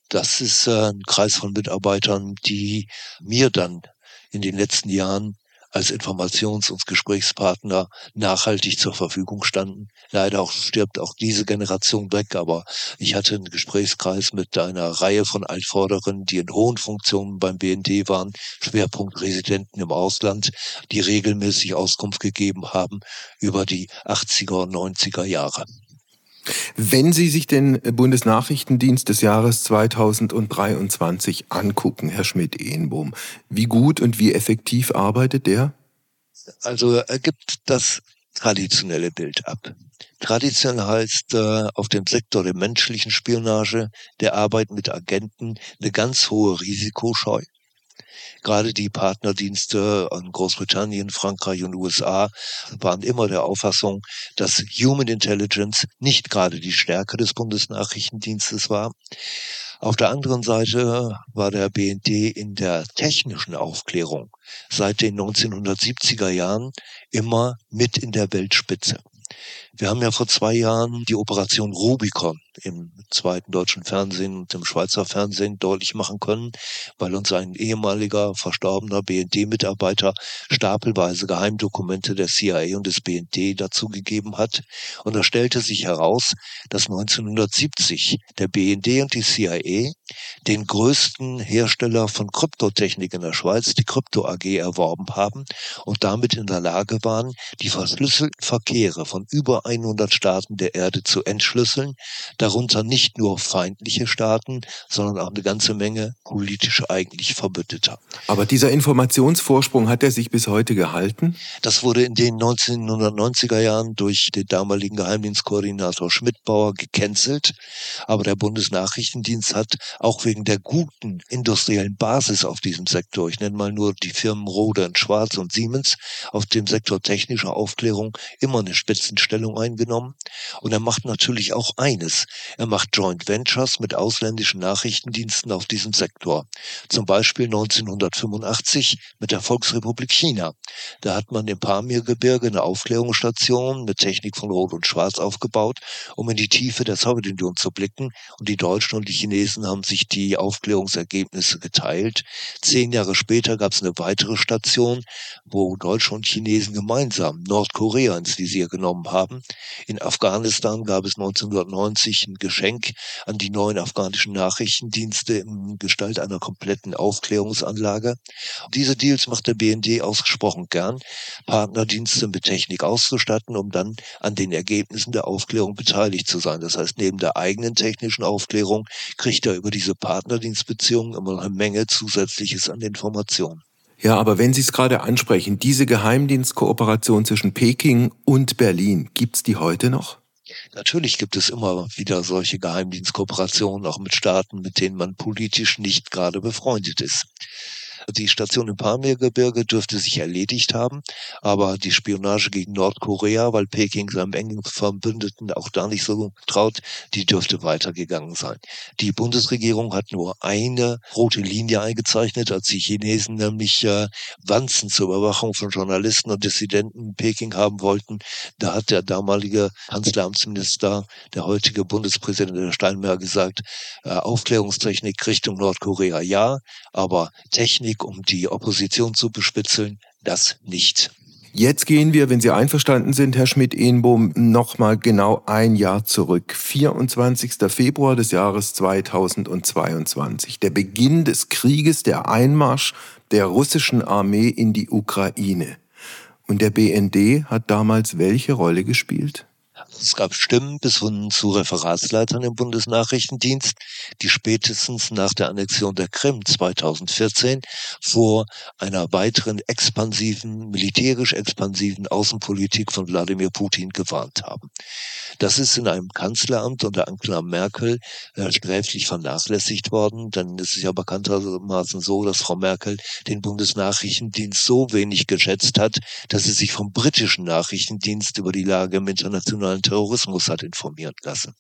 Das ist äh, ein Kreis von Mitarbeitern, die mir dann in den letzten Jahren als Informations- und Gesprächspartner nachhaltig zur Verfügung standen. Leider auch stirbt auch diese Generation weg, aber ich hatte einen Gesprächskreis mit einer Reihe von Altvorderen, die in hohen Funktionen beim BND waren, Schwerpunkt Residenten im Ausland, die regelmäßig Auskunft gegeben haben über die 80er und 90er Jahre. Wenn Sie sich den Bundesnachrichtendienst des Jahres 2023 angucken, Herr Schmidt-Ehnbohm, wie gut und wie effektiv arbeitet der? Also er gibt das traditionelle Bild ab. Traditionell heißt äh, auf dem Sektor der menschlichen Spionage, der Arbeit mit Agenten, eine ganz hohe Risikoscheu. Gerade die Partnerdienste an Großbritannien, Frankreich und USA waren immer der Auffassung, dass Human Intelligence nicht gerade die Stärke des Bundesnachrichtendienstes war. Auf der anderen Seite war der BND in der technischen Aufklärung seit den 1970er Jahren immer mit in der Weltspitze. Wir haben ja vor zwei Jahren die Operation Rubicon im zweiten deutschen Fernsehen und im Schweizer Fernsehen deutlich machen können, weil uns ein ehemaliger verstorbener BND-Mitarbeiter stapelweise Geheimdokumente der CIA und des BND dazugegeben hat. Und da stellte sich heraus, dass 1970 der BND und die CIA den größten Hersteller von Kryptotechnik in der Schweiz, die Krypto AG, erworben haben und damit in der Lage waren, die verschlüsselten Verkehre von über 100 Staaten der Erde zu entschlüsseln, darunter nicht nur feindliche Staaten, sondern auch eine ganze Menge politisch eigentlich Verbündeter. Aber dieser Informationsvorsprung hat er sich bis heute gehalten? Das wurde in den 1990er Jahren durch den damaligen Geheimdienstkoordinator Schmidbauer gecancelt, aber der Bundesnachrichtendienst hat auch wegen der guten industriellen Basis auf diesem Sektor, ich nenne mal nur die Firmen Rode und Schwarz und Siemens, auf dem Sektor technischer Aufklärung immer eine Spitzenstellung eingenommen. Und er macht natürlich auch eines. Er macht Joint Ventures mit ausländischen Nachrichtendiensten auf diesem Sektor. Zum Beispiel 1985 mit der Volksrepublik China. Da hat man im Pamirgebirge eine Aufklärungsstation mit Technik von Rot und Schwarz aufgebaut, um in die Tiefe der Sowjetunion zu blicken. Und die Deutschen und die Chinesen haben sich die Aufklärungsergebnisse geteilt. Zehn Jahre später gab es eine weitere Station, wo Deutsche und Chinesen gemeinsam Nordkorea ins Visier genommen haben. In Afghanistan gab es 1990 ein Geschenk an die neuen afghanischen Nachrichtendienste in Gestalt einer kompletten Aufklärungsanlage. Diese Deals macht der BND ausgesprochen gern, Partnerdienste mit Technik auszustatten, um dann an den Ergebnissen der Aufklärung beteiligt zu sein. Das heißt, neben der eigenen technischen Aufklärung kriegt er über diese Partnerdienstbeziehungen immer eine Menge Zusätzliches an Informationen. Ja, aber wenn Sie es gerade ansprechen, diese Geheimdienstkooperation zwischen Peking und Berlin, gibt's die heute noch? Natürlich gibt es immer wieder solche Geheimdienstkooperationen, auch mit Staaten, mit denen man politisch nicht gerade befreundet ist. Die Station im Pamirgebirge dürfte sich erledigt haben, aber die Spionage gegen Nordkorea, weil Peking seinem engen Verbündeten auch da nicht so traut, die dürfte weitergegangen sein. Die Bundesregierung hat nur eine rote Linie eingezeichnet, als die Chinesen nämlich äh, Wanzen zur Überwachung von Journalisten und Dissidenten in Peking haben wollten. Da hat der damalige Kanzleramtsminister, der heutige Bundespräsident der Steinmeier gesagt, äh, Aufklärungstechnik Richtung Nordkorea ja, aber Technik Politik, um die Opposition zu bespitzeln, das nicht. Jetzt gehen wir, wenn Sie einverstanden sind, Herr Schmidt-Ehnbohm, nochmal genau ein Jahr zurück. 24. Februar des Jahres 2022. Der Beginn des Krieges, der Einmarsch der russischen Armee in die Ukraine. Und der BND hat damals welche Rolle gespielt? Es gab Stimmen bis hin zu Referatsleitern im Bundesnachrichtendienst, die spätestens nach der Annexion der Krim 2014 vor einer weiteren expansiven, militärisch expansiven Außenpolitik von Wladimir Putin gewarnt haben. Das ist in einem Kanzleramt unter Angela Merkel äh, sträflich vernachlässigt worden. Ist es ja bekanntermaßen so, dass Frau Merkel den Bundesnachrichtendienst so wenig geschätzt hat, dass sie sich vom britischen Nachrichtendienst über die Lage im internationalen Terrorismus hat informieren lassen.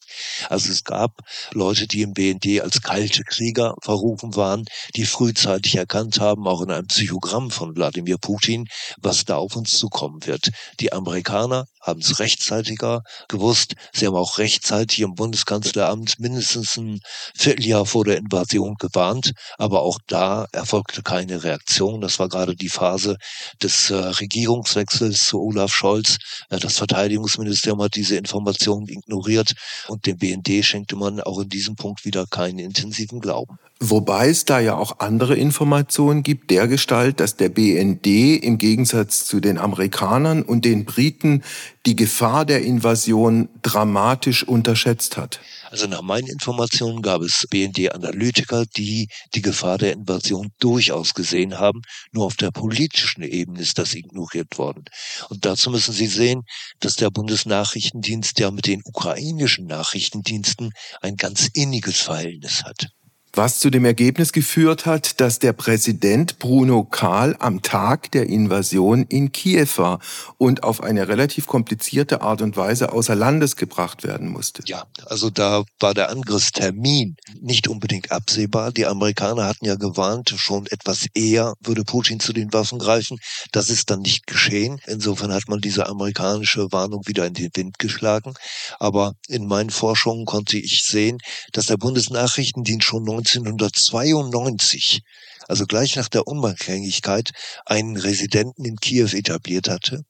Also es gab Leute, die im BND als kalte Krieger verrufen waren, die frühzeitig erkannt haben, auch in einem Psychogramm von Wladimir Putin, was da auf uns zukommen wird. Die Amerikaner haben es rechtzeitiger gewusst. Sie haben auch rechtzeitig im Bundeskanzleramt mindestens ein Vierteljahr vor der Invasion gewarnt. Aber auch da erfolgte keine Reaktion. Das war gerade die Phase des äh, Regierungswechsels zu Olaf Scholz. Äh, das Verteidigungsministerium hat diese Informationen ignoriert und dem BND schenkte man auch in diesem Punkt wieder keinen intensiven Glauben. Wobei es da ja auch andere Informationen gibt, der Gestalt, dass der BND im Gegensatz zu den Amerikanern und den Briten die Gefahr der Invasion dramatisch unterschätzt hat. Also nach meinen Informationen gab es BND-Analytiker, die die Gefahr der Invasion durchaus gesehen haben. Nur auf der politischen Ebene ist das ignoriert worden. Und dazu müssen Sie sehen, dass der Bundesnachrichtendienst ja mit den ukrainischen Nachrichtendiensten ein ganz inniges Verhältnis hat. Was zu dem Ergebnis geführt hat, dass der Präsident Bruno Kahl am Tag der Invasion in Kiew war und auf eine relativ komplizierte Art und Weise außer Landes gebracht werden musste. Ja, also da war der Angriffstermin nicht unbedingt absehbar. Die Amerikaner hatten ja gewarnt, schon etwas eher würde Putin zu den Waffen greifen. Das ist dann nicht geschehen. Insofern hat man diese amerikanische Warnung wieder in den Wind geschlagen. Aber in meinen Forschungen konnte ich sehen, dass der Bundesnachrichtendienst schon 1992, also gleich nach der Unabhängigkeit, einen Residenten in Kiew etabliert hatte.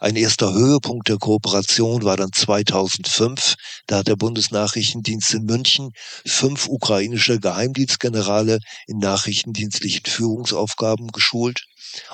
Ein erster Höhepunkt der Kooperation war dann 2005. Da hat der Bundesnachrichtendienst in München fünf ukrainische Geheimdienstgenerale in nachrichtendienstlichen Führungsaufgaben geschult.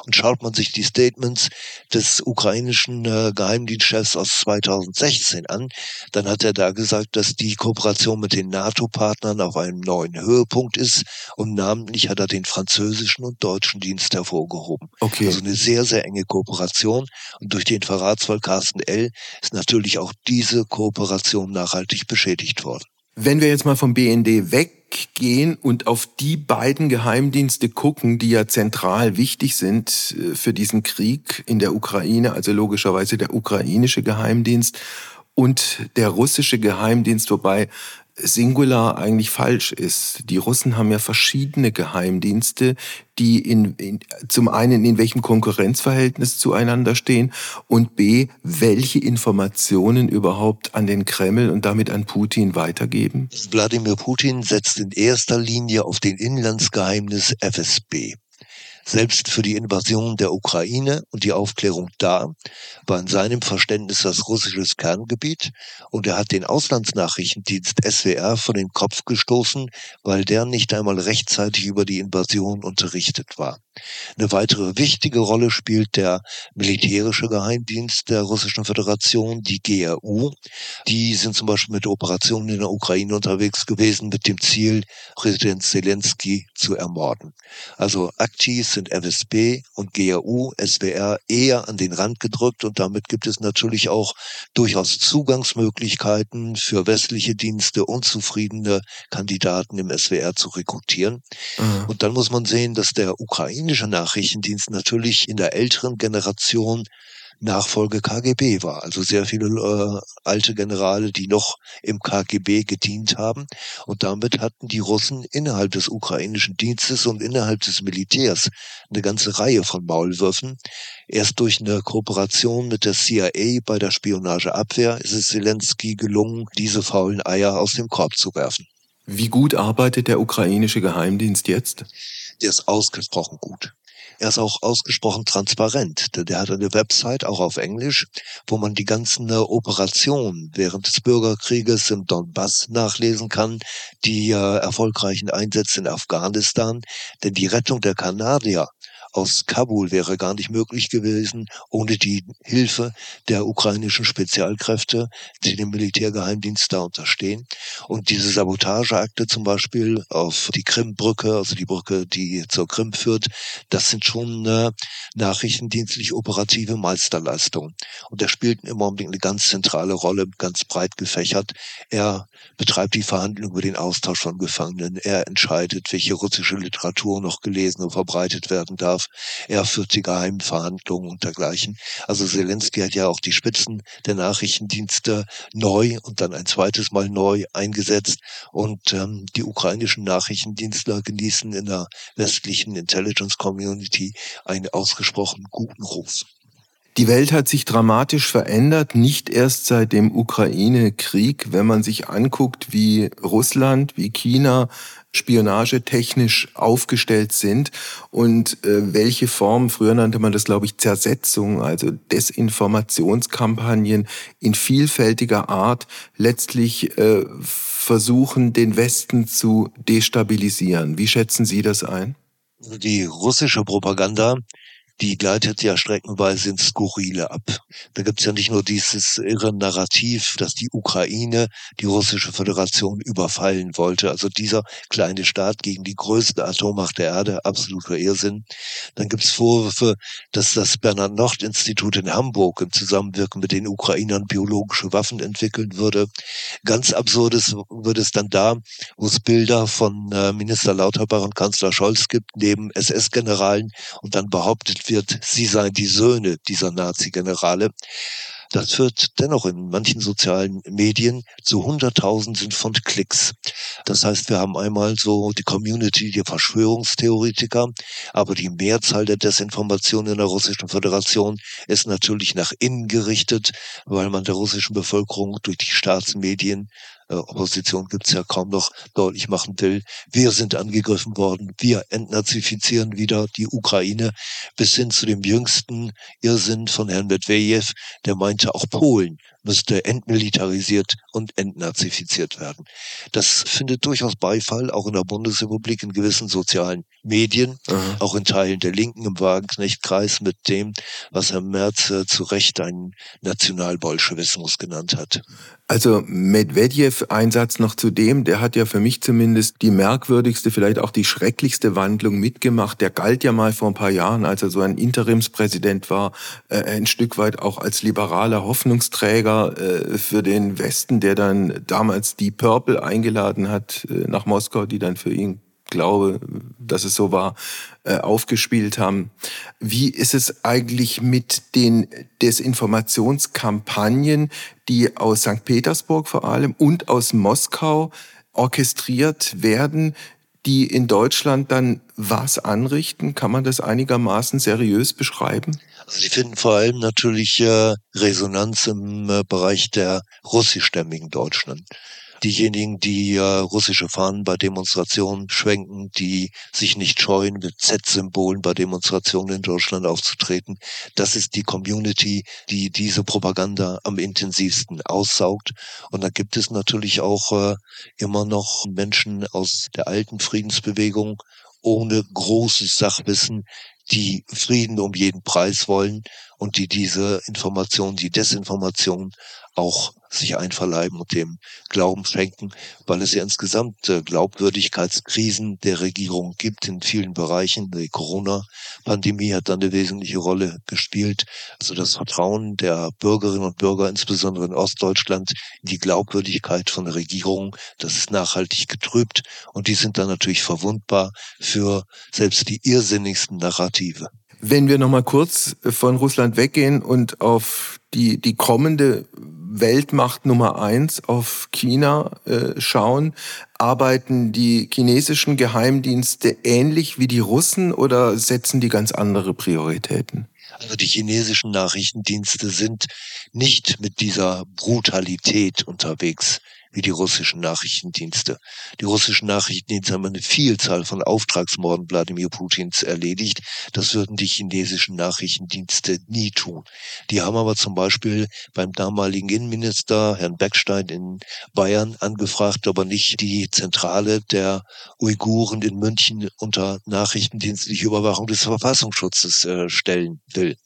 Und schaut man sich die Statements des ukrainischen äh, Geheimdienstchefs aus 2016 an, dann hat er da gesagt, dass die Kooperation mit den NATO-Partnern auf einem neuen Höhepunkt ist und namentlich hat er den französischen und deutschen Dienst hervorgehoben. Okay. Also eine sehr, sehr enge Kooperation und durch den Verratsfall Carsten L. ist natürlich auch diese Kooperation nachhaltig beschädigt worden. Wenn wir jetzt mal vom BND weggehen und auf die beiden Geheimdienste gucken, die ja zentral wichtig sind äh, für diesen Krieg in der Ukraine, also logischerweise der ukrainische Geheimdienst und der russische Geheimdienst, wobei Singular eigentlich falsch ist. Die Russen haben ja verschiedene Geheimdienste, die in, in, zum einen in welchem Konkurrenzverhältnis zueinander stehen und b, welche Informationen überhaupt an den Kreml und damit an Putin weitergeben? Wladimir Putin setzt in erster Linie auf den Inlandsgeheimnis FSB. Selbst für die Invasion der Ukraine und die Aufklärung da war in seinem Verständnis das russisches Kerngebiet und er hat den Auslandsnachrichtendienst SWR von den Kopf gestoßen, weil der nicht einmal rechtzeitig über die Invasion unterrichtet war. Eine weitere wichtige Rolle spielt der militärische Geheimdienst der Russischen Föderation, die GRU. Die sind zum Beispiel mit Operationen in der Ukraine unterwegs gewesen mit dem Ziel, Präsident Zelensky zu ermorden. Also aktiv sind FSB und GRU, SWR eher an den Rand gedrückt und damit gibt es natürlich auch durchaus Zugangsmöglichkeiten für westliche Dienste, unzufriedene Kandidaten im SWR zu rekrutieren. Mhm. Und dann muss man sehen, dass der ukrainische Nachrichtendienst natürlich in der älteren Generation Nachfolge KGB war. Also sehr viele äh, alte Generale, die noch im KGB gedient haben. Und damit hatten die Russen innerhalb des ukrainischen Dienstes und innerhalb des Militärs eine ganze Reihe von Maulwürfen. Erst durch eine Kooperation mit der CIA bei der Spionageabwehr ist es Zelensky gelungen, diese faulen Eier aus dem Korb zu werfen. Wie gut arbeitet der ukrainische Geheimdienst jetzt? Der ist ausgesprochen gut. Er ist auch ausgesprochen transparent. Der hat eine Website, auch auf Englisch, wo man die ganzen äh, Operationen während des Bürgerkrieges im Donbass nachlesen kann, die äh, erfolgreichen Einsätze in Afghanistan. Denn die Rettung der Kanadier aus Kabul wäre gar nicht möglich gewesen ohne die Hilfe der ukrainischen Spezialkräfte, die dem Militärgeheimdienst da unterstehen. Und diese Sabotageakte zum Beispiel auf die Krimbrücke, also die Brücke, die zur Krim führt, das sind schon äh, nachrichtendienstlich operative Meisterleistungen. Und er spielt im Augenblick eine ganz zentrale Rolle, ganz breit gefächert. Er betreibt die Verhandlungen über den Austausch von Gefangenen. Er entscheidet, welche russische Literatur noch gelesen und verbreitet werden darf. Er führt die geheimen Verhandlungen und dergleichen. Also Zelensky hat ja auch die Spitzen der Nachrichtendienste neu und dann ein zweites Mal neu eingesetzt. Und ähm, die ukrainischen Nachrichtendienstler genießen in der westlichen Intelligence Community einen ausgesprochen guten Ruf. Die Welt hat sich dramatisch verändert, nicht erst seit dem Ukraine-Krieg. Wenn man sich anguckt, wie Russland, wie China spionagetechnisch aufgestellt sind und äh, welche Form, früher nannte man das, glaube ich, Zersetzung, also Desinformationskampagnen in vielfältiger Art letztlich äh, versuchen, den Westen zu destabilisieren. Wie schätzen Sie das ein? Die russische Propaganda die gleitet ja streckenweise ins Skurrile ab. Da gibt's ja nicht nur dieses irre Narrativ, dass die Ukraine die russische Föderation überfallen wollte, also dieser kleine Staat gegen die größte Atommacht der Erde, absoluter Irrsinn. Dann gibt's Vorwürfe, dass das Bernhard-Nocht-Institut in Hamburg im Zusammenwirken mit den Ukrainern biologische Waffen entwickeln würde. Ganz absurdes wird es dann da, wo es Bilder von äh, Minister Lauterbach und Kanzler Scholz gibt, neben SS-Generalen und dann behauptet wird, sie seien die Söhne dieser Nazi-Generale. Das führt dennoch in manchen sozialen Medien zu Hunderttausenden von Klicks. Das heißt, wir haben einmal so die Community der Verschwörungstheoretiker, aber die Mehrzahl der Desinformation in der Russischen Föderation ist natürlich nach innen gerichtet, weil man der russischen Bevölkerung durch die Staatsmedien äh, Opposition gibt's ja kaum noch. Deutlich machen will, wir sind angegriffen worden, wir entnazifizieren wieder die Ukraine, bis hin zu dem jüngsten Irrsinn von Herrn Medvedev, der meinte, auch Polen müsste entmilitarisiert und entnazifiziert werden. Das findet durchaus Beifall, auch in der Bundesrepublik, in gewissen sozialen Medien, mhm. auch in Teilen der Linken im Wagenknecht-Kreis mit dem, was Herr Merz äh, zu Recht einen Nationalbolschewismus genannt hat. Also Medvedev-Einsatz noch zu dem, der hat ja für mich zumindest die merkwürdigste, vielleicht auch die schrecklichste Wandlung mitgemacht. Der galt ja mal vor ein paar Jahren, als er so ein Interimspräsident war, äh, ein Stück weit auch als liberaler Hoffnungsträger äh, für den Westen, der dann damals die Purple eingeladen hat äh, nach Moskau, die dann für ihn glaube, dass es so war, äh, aufgespielt haben. Wie ist es eigentlich mit den Desinformationskampagnen, die aus St. Petersburg vor allem und aus Moskau orchestriert werden, die in Deutschland dann was anrichten? Kann man das einigermaßen seriös beschreiben? Also die finden vor allem natürlich äh, Resonanz im äh, Bereich der russischstämmigen Deutschland diejenigen, die äh, russische Fahnen bei Demonstrationen schwenken, die sich nicht scheuen, mit Z-Symbolen bei Demonstrationen in Deutschland aufzutreten. Das ist die Community, die diese Propaganda am intensivsten aussaugt. Und da gibt es natürlich auch äh, immer noch Menschen aus der alten Friedensbewegung ohne großes Sachwissen, die Frieden um jeden Preis wollen und die diese Information, die Desinformation auch sich einverleiben und dem Glauben schenken, weil es ja insgesamt äh, Glaubwürdigkeitskrisen der Regierung gibt in vielen Bereichen. Die Corona-Pandemie hat dann eine wesentliche Rolle gespielt. Also das Vertrauen der Bürgerinnen und Bürger, insbesondere in Ostdeutschland, in die Glaubwürdigkeit von der Regierung, das ist nachhaltig getrübt und die sind dann natürlich verwundbar für selbst die irrsinnigsten Narrative. Wenn wir nochmal kurz von Russland weggehen und auf die, die kommende Weltmacht Nummer eins auf China äh, schauen, arbeiten die chinesischen Geheimdienste ähnlich wie die Russen oder setzen die ganz andere Prioritäten? Also die chinesischen Nachrichtendienste sind nicht mit dieser Brutalität unterwegs, wie die russischen Nachrichtendienste. Die russischen Nachrichtendienste haben eine Vielzahl von Auftragsmorden Wladimir Putins erledigt. Das würden die chinesischen Nachrichtendienste nie tun. Die haben aber zum Beispiel beim damaligen Innenminister Herrn Beckstein in Bayern angefragt, ob er nicht die Zentrale der Uiguren in München unter nachrichtendienstliche Überwachung des Verfassungsschutzes äh, stellen will.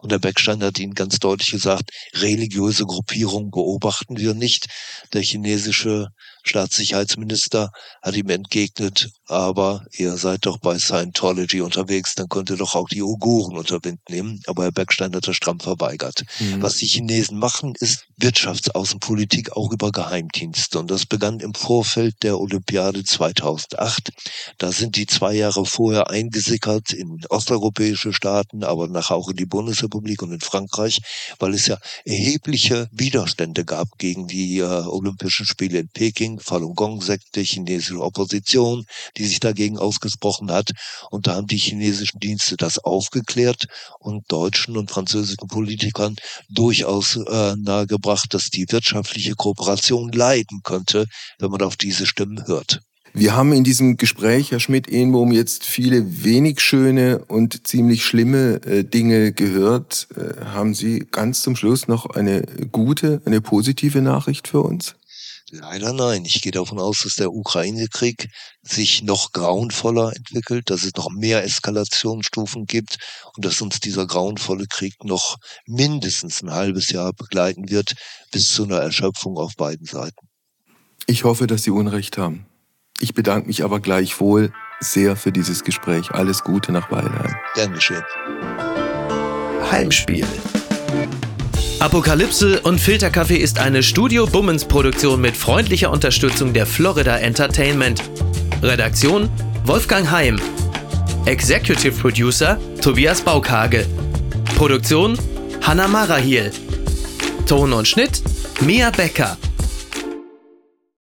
Und Herr Beckstein hat ihnen ganz deutlich gesagt, religiöse Gruppierungen beobachten wir nicht. Der chinesische Staatssicherheitsminister hat ihm entgegnet, aber ihr seid doch bei Scientology unterwegs, dann könnt ihr doch auch die Uiguren unter Wind nehmen. Aber Herr Beckstein hat das stramm verweigert. Mhm. Was die Chinesen machen, ist Wirtschaftsaußenpolitik auch über Geheimdienste. Und das begann im Vorfeld der Olympiade 2008. Da sind die zwei Jahre vorher eingesickert in osteuropäische Staaten, aber nachher auch in die Bundesrepublik und in Frankreich, weil es ja erhebliche Widerstände gab gegen die äh, Olympischen Spiele in Peking Falun Gong-Sekte, chinesische Opposition, die sich dagegen ausgesprochen hat. Und da haben die chinesischen Dienste das aufgeklärt und deutschen und französischen Politikern durchaus äh, nahegebracht, dass die wirtschaftliche Kooperation leiden könnte, wenn man auf diese Stimmen hört. Wir haben in diesem Gespräch, Herr Schmidt-Ehnbohm, jetzt viele wenig schöne und ziemlich schlimme äh, Dinge gehört. Äh, haben Sie ganz zum Schluss noch eine gute, eine positive Nachricht für uns? Leider nein. Ich gehe davon aus, dass der Ukraine-Krieg sich noch grauenvoller entwickelt, dass es noch mehr Eskalationsstufen gibt und dass uns dieser grauenvolle Krieg noch mindestens ein halbes Jahr begleiten wird, bis zu einer Erschöpfung auf beiden Seiten. Ich hoffe, dass Sie Unrecht haben. Ich bedanke mich aber gleichwohl sehr für dieses Gespräch. Alles Gute nach Weilheim. Gern geschehen. Heimspiel. Apokalypse und Filterkaffee ist eine Studio Bummens Produktion mit freundlicher Unterstützung der Florida Entertainment. Redaktion Wolfgang Heim. Executive Producer Tobias Baukage. Produktion Hanna Marahiel. Ton und Schnitt Mia Becker.